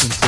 reasons.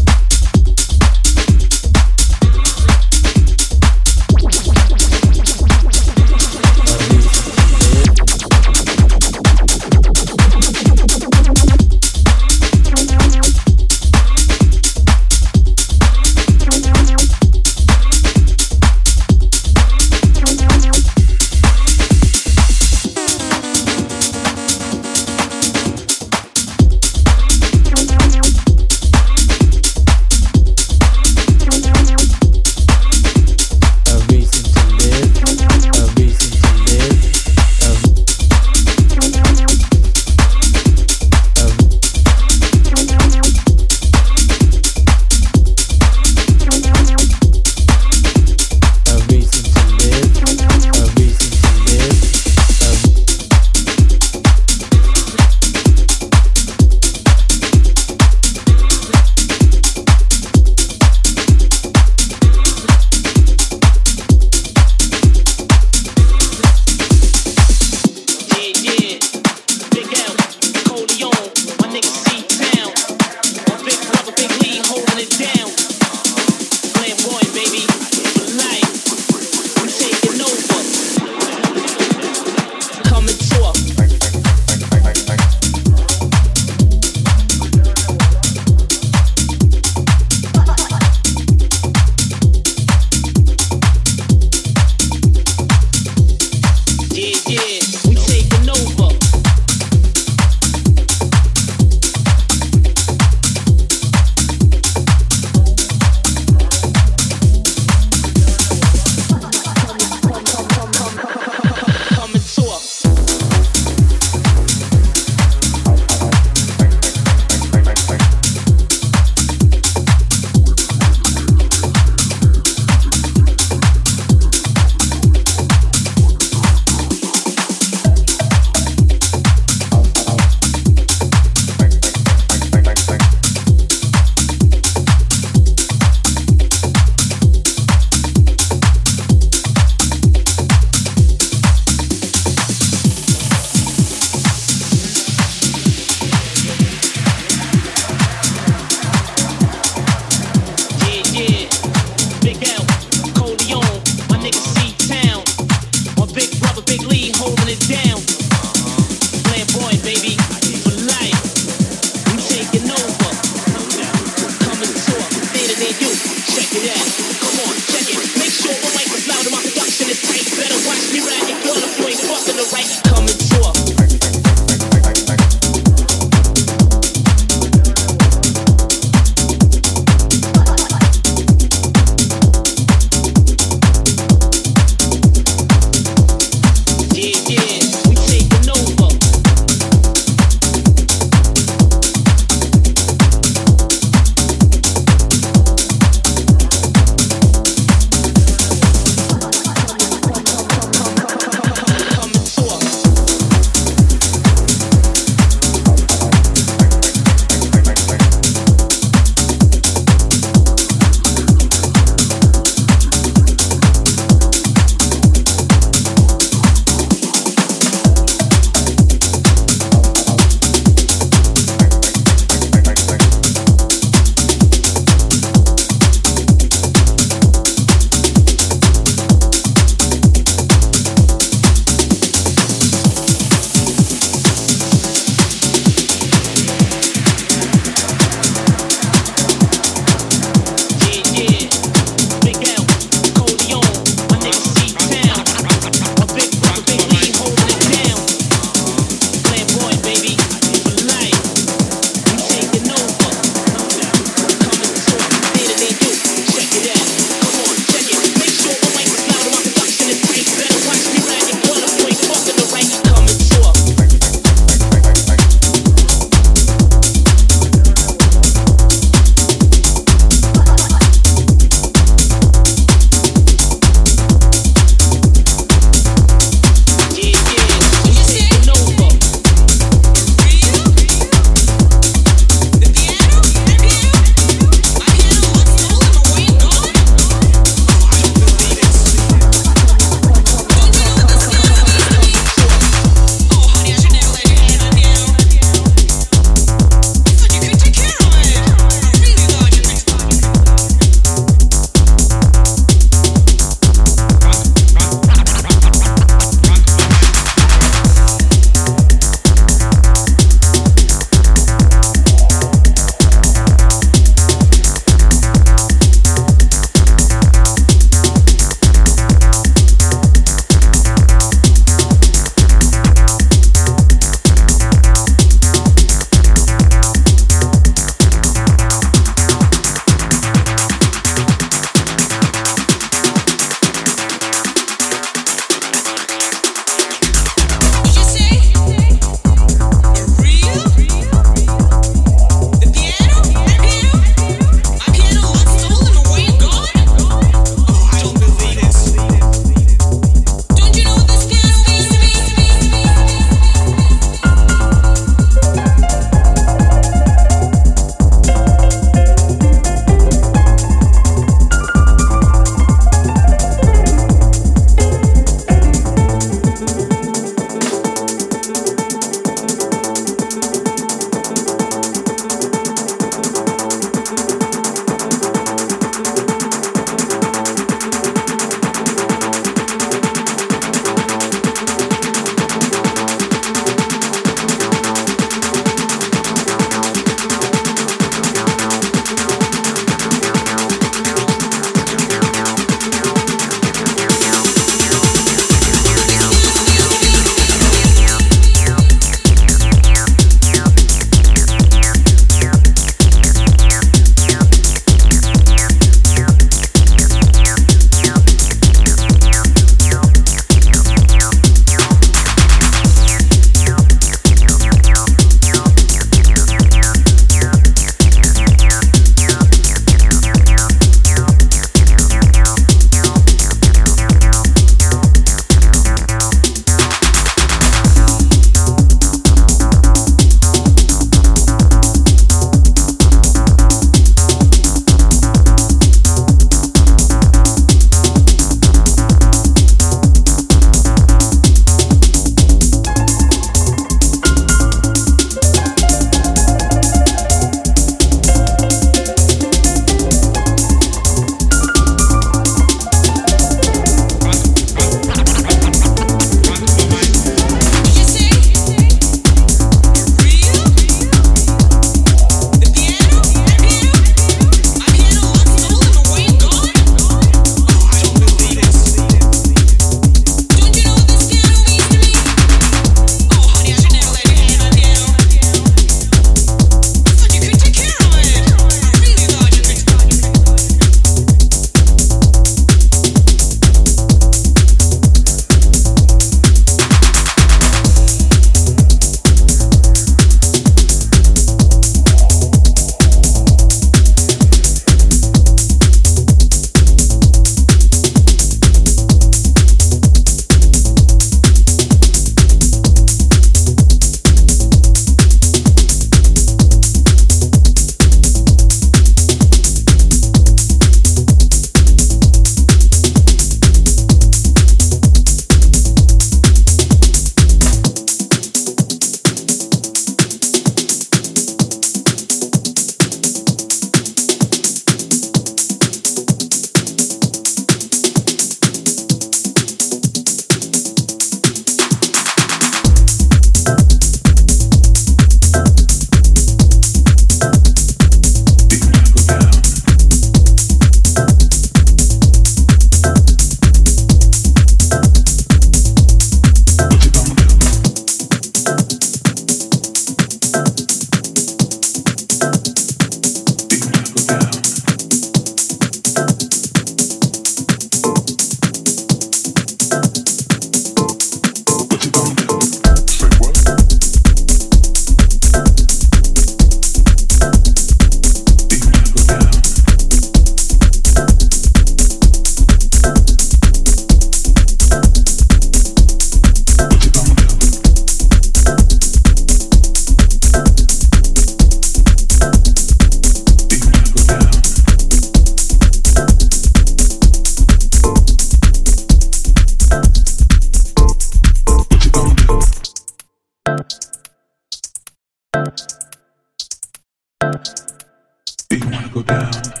go down.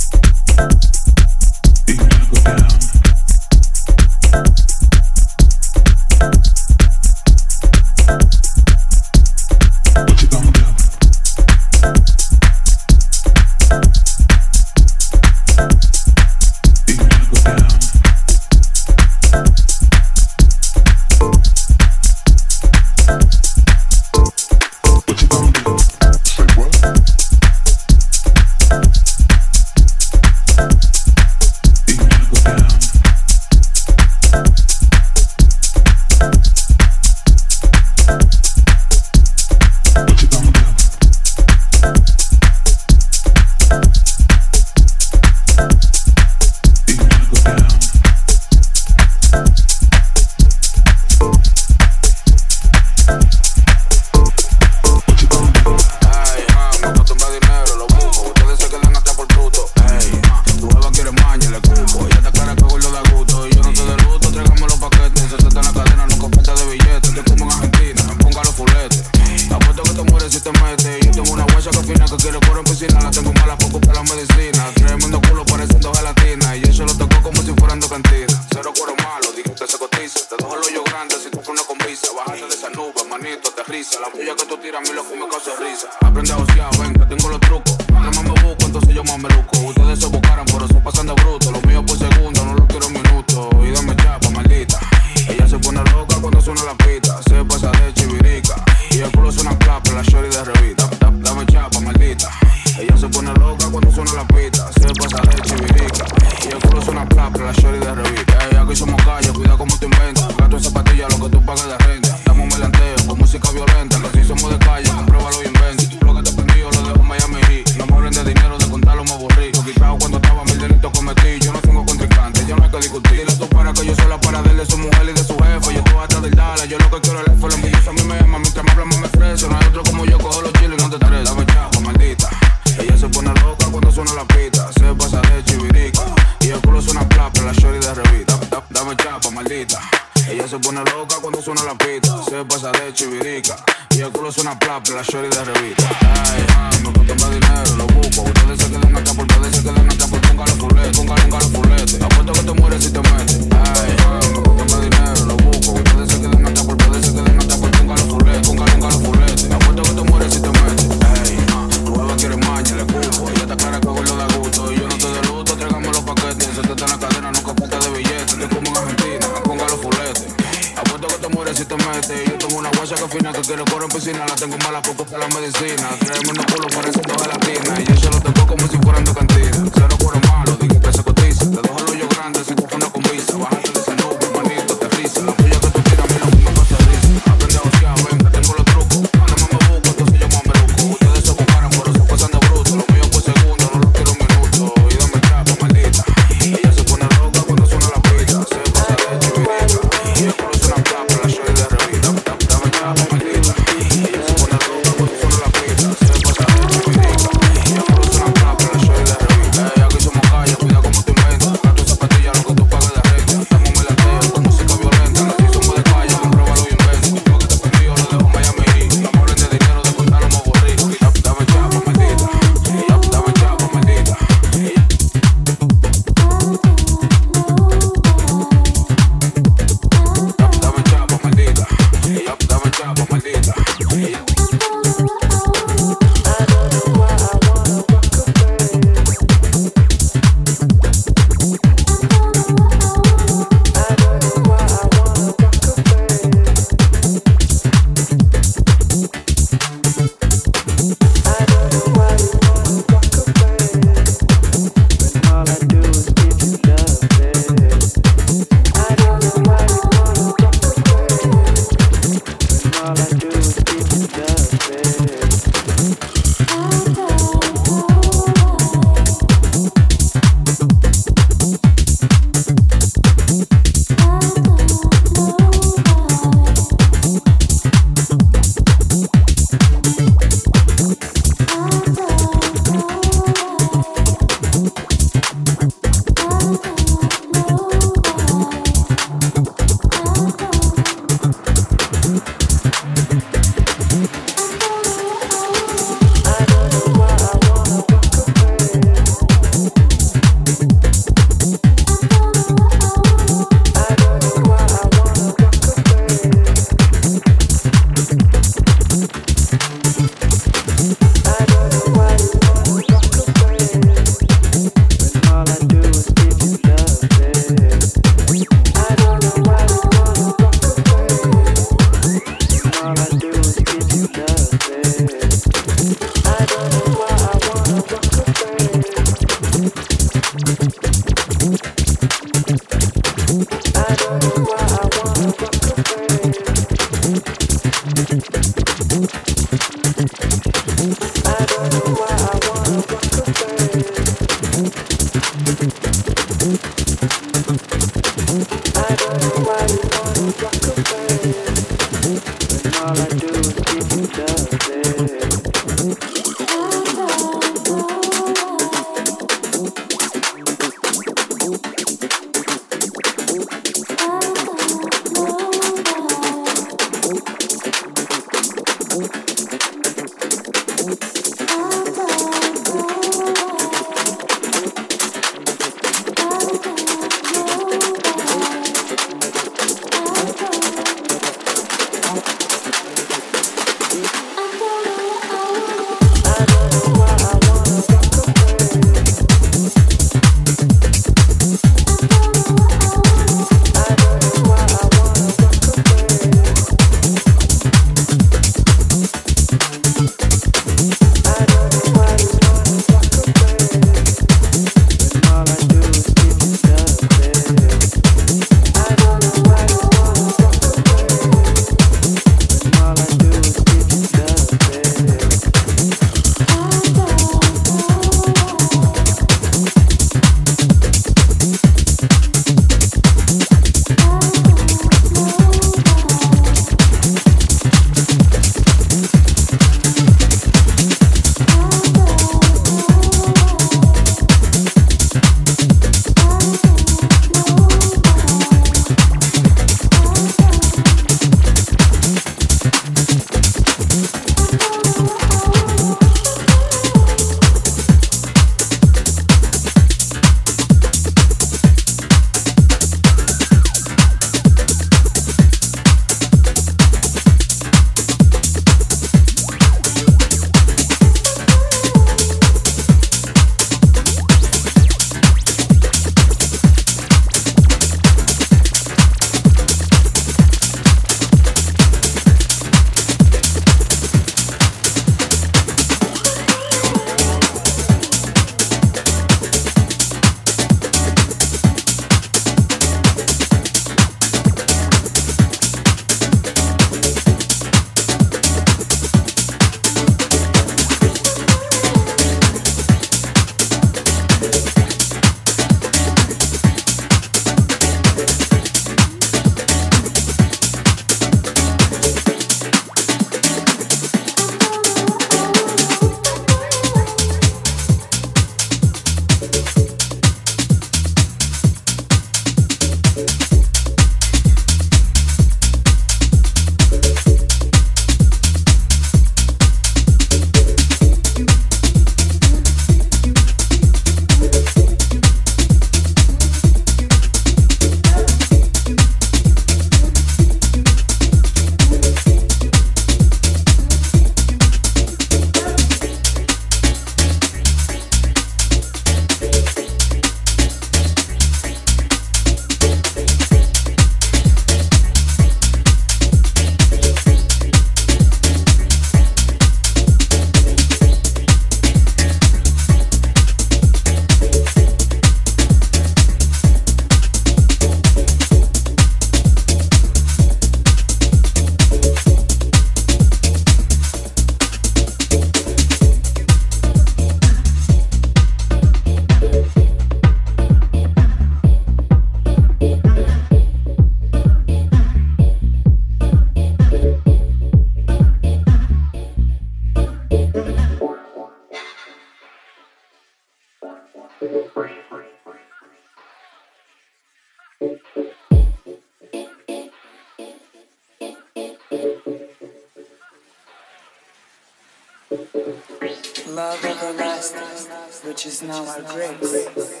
which is now our grace.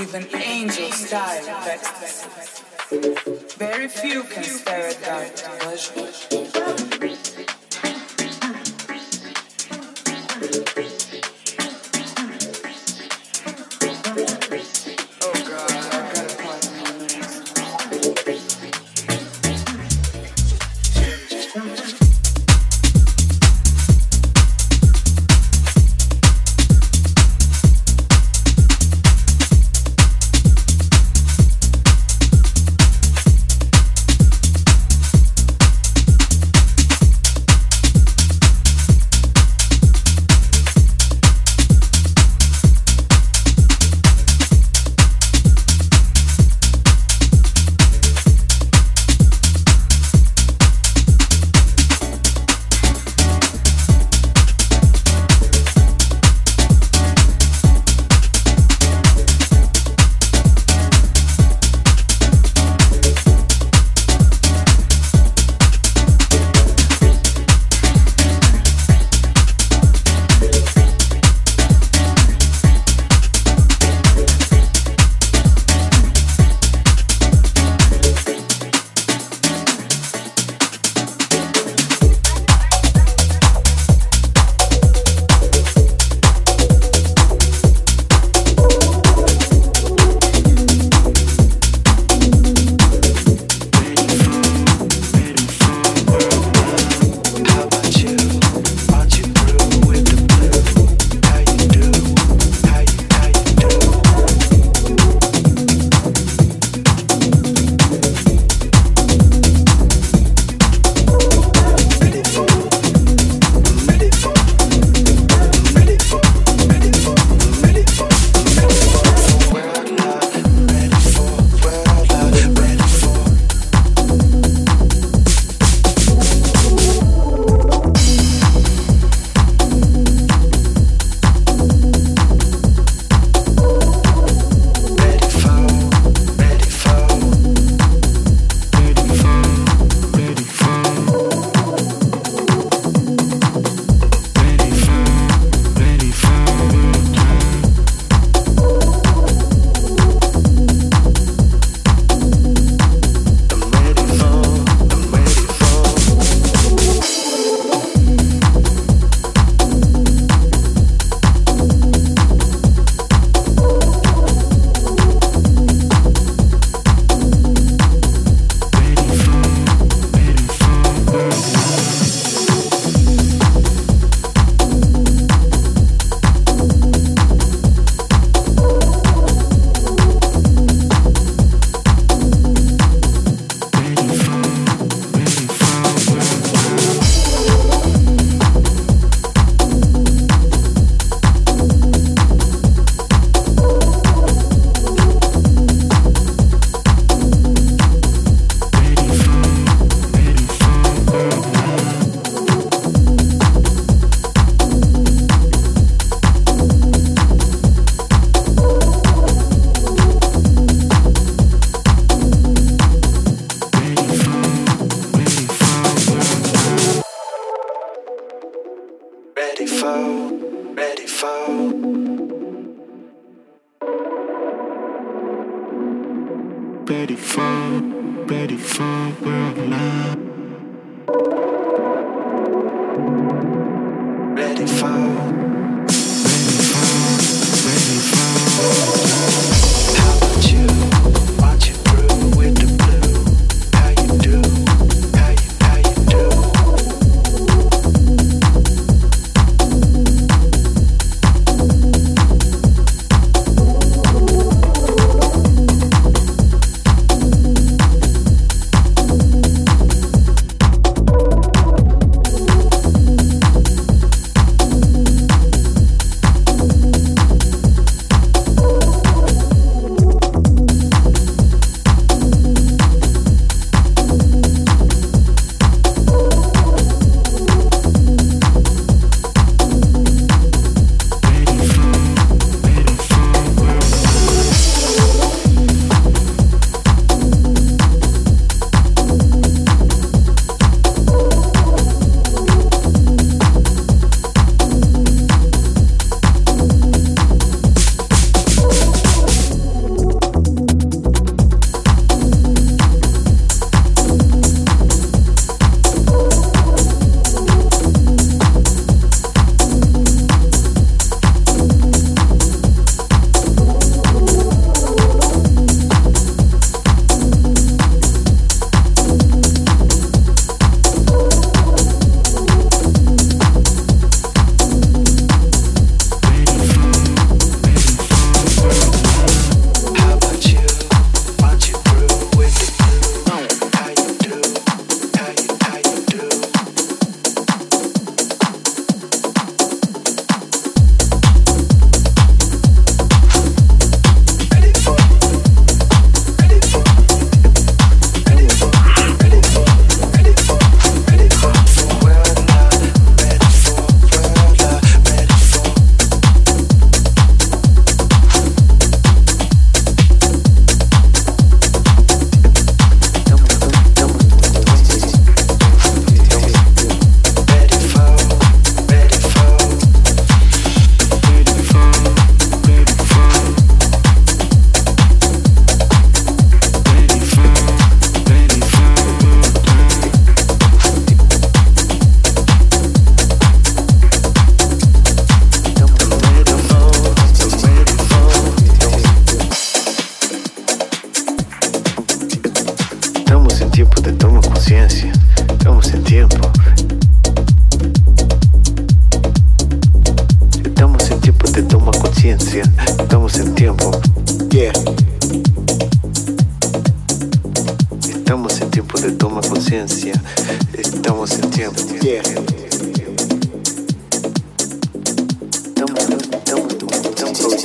Even angels die vexed. Very few can spare a thy pleasure.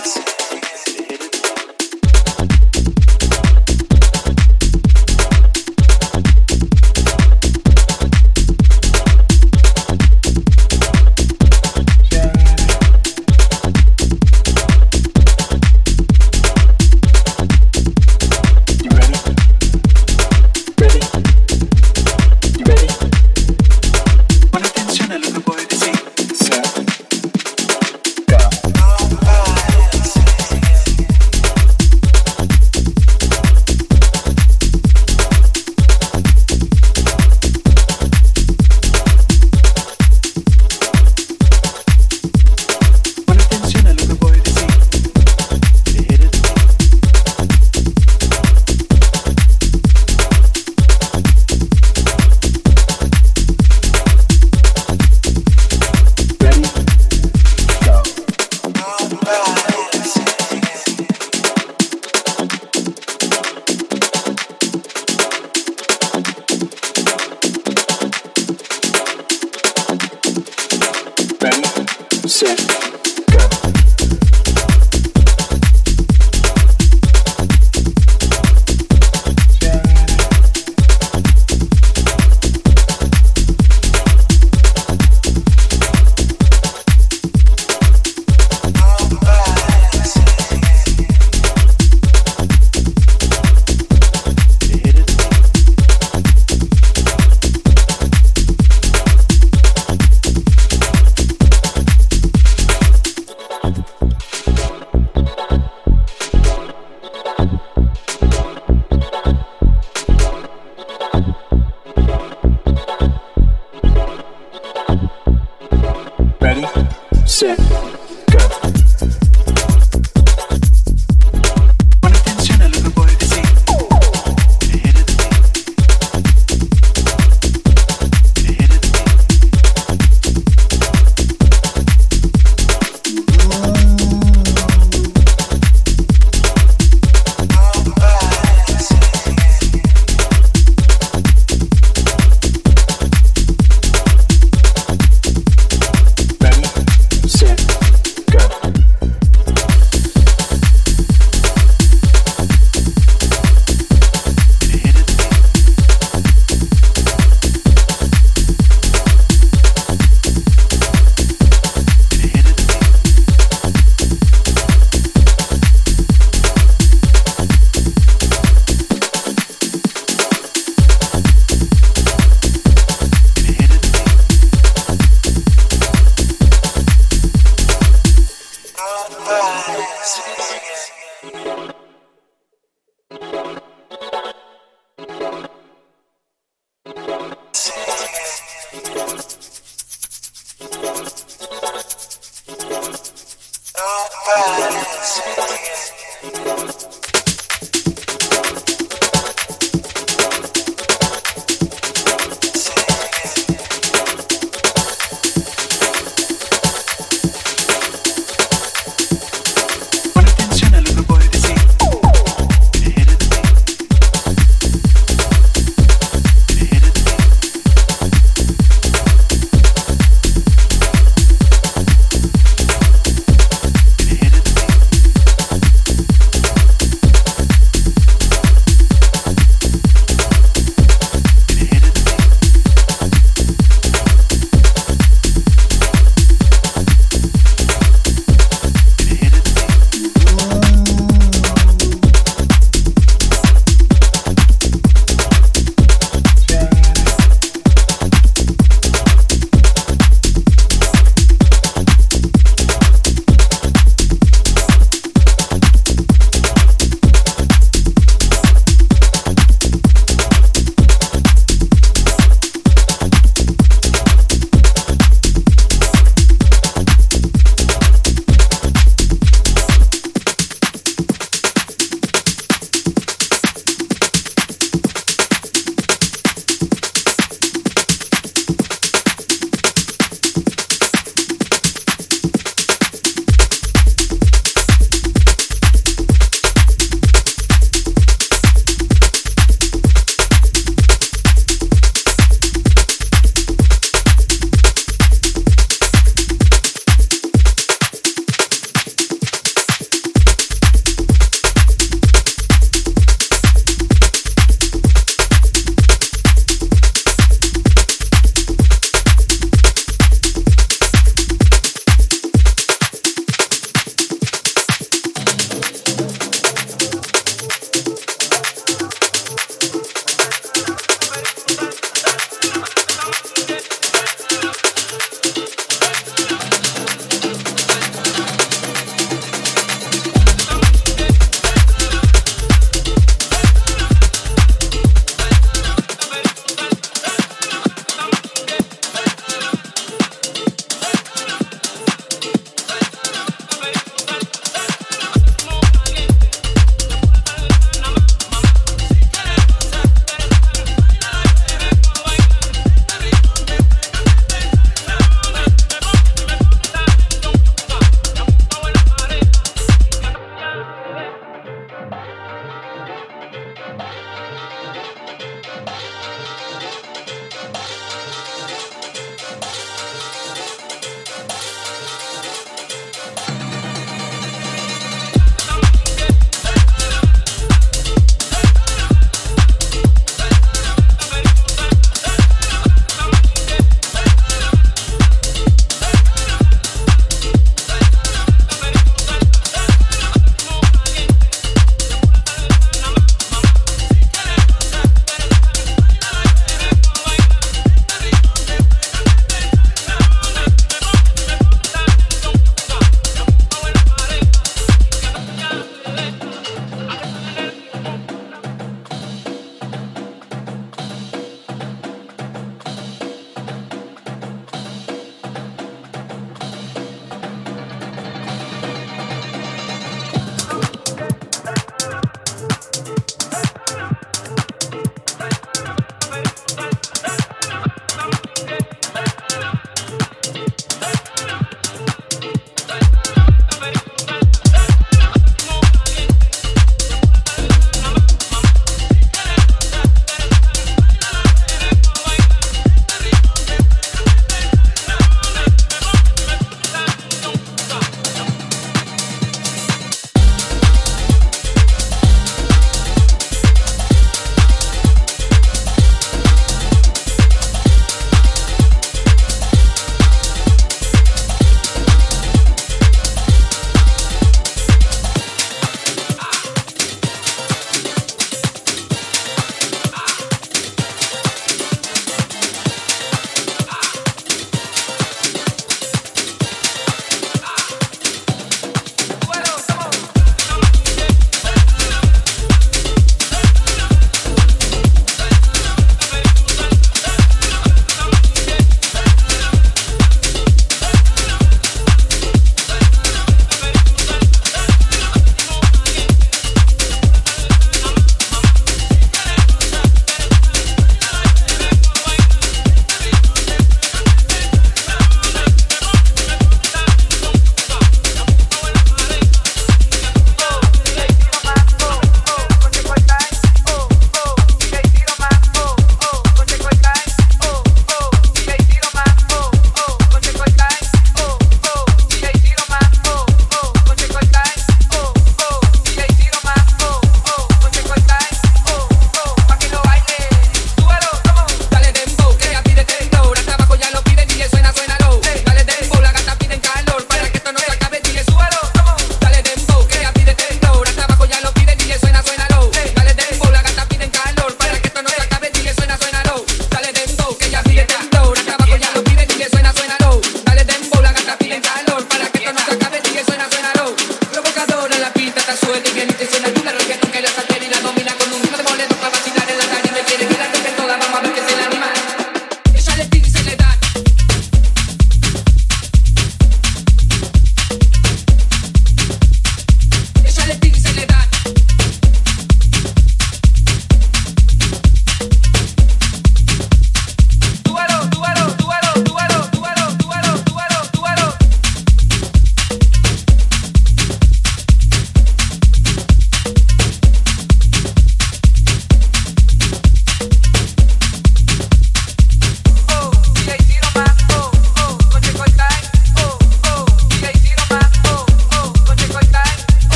Records.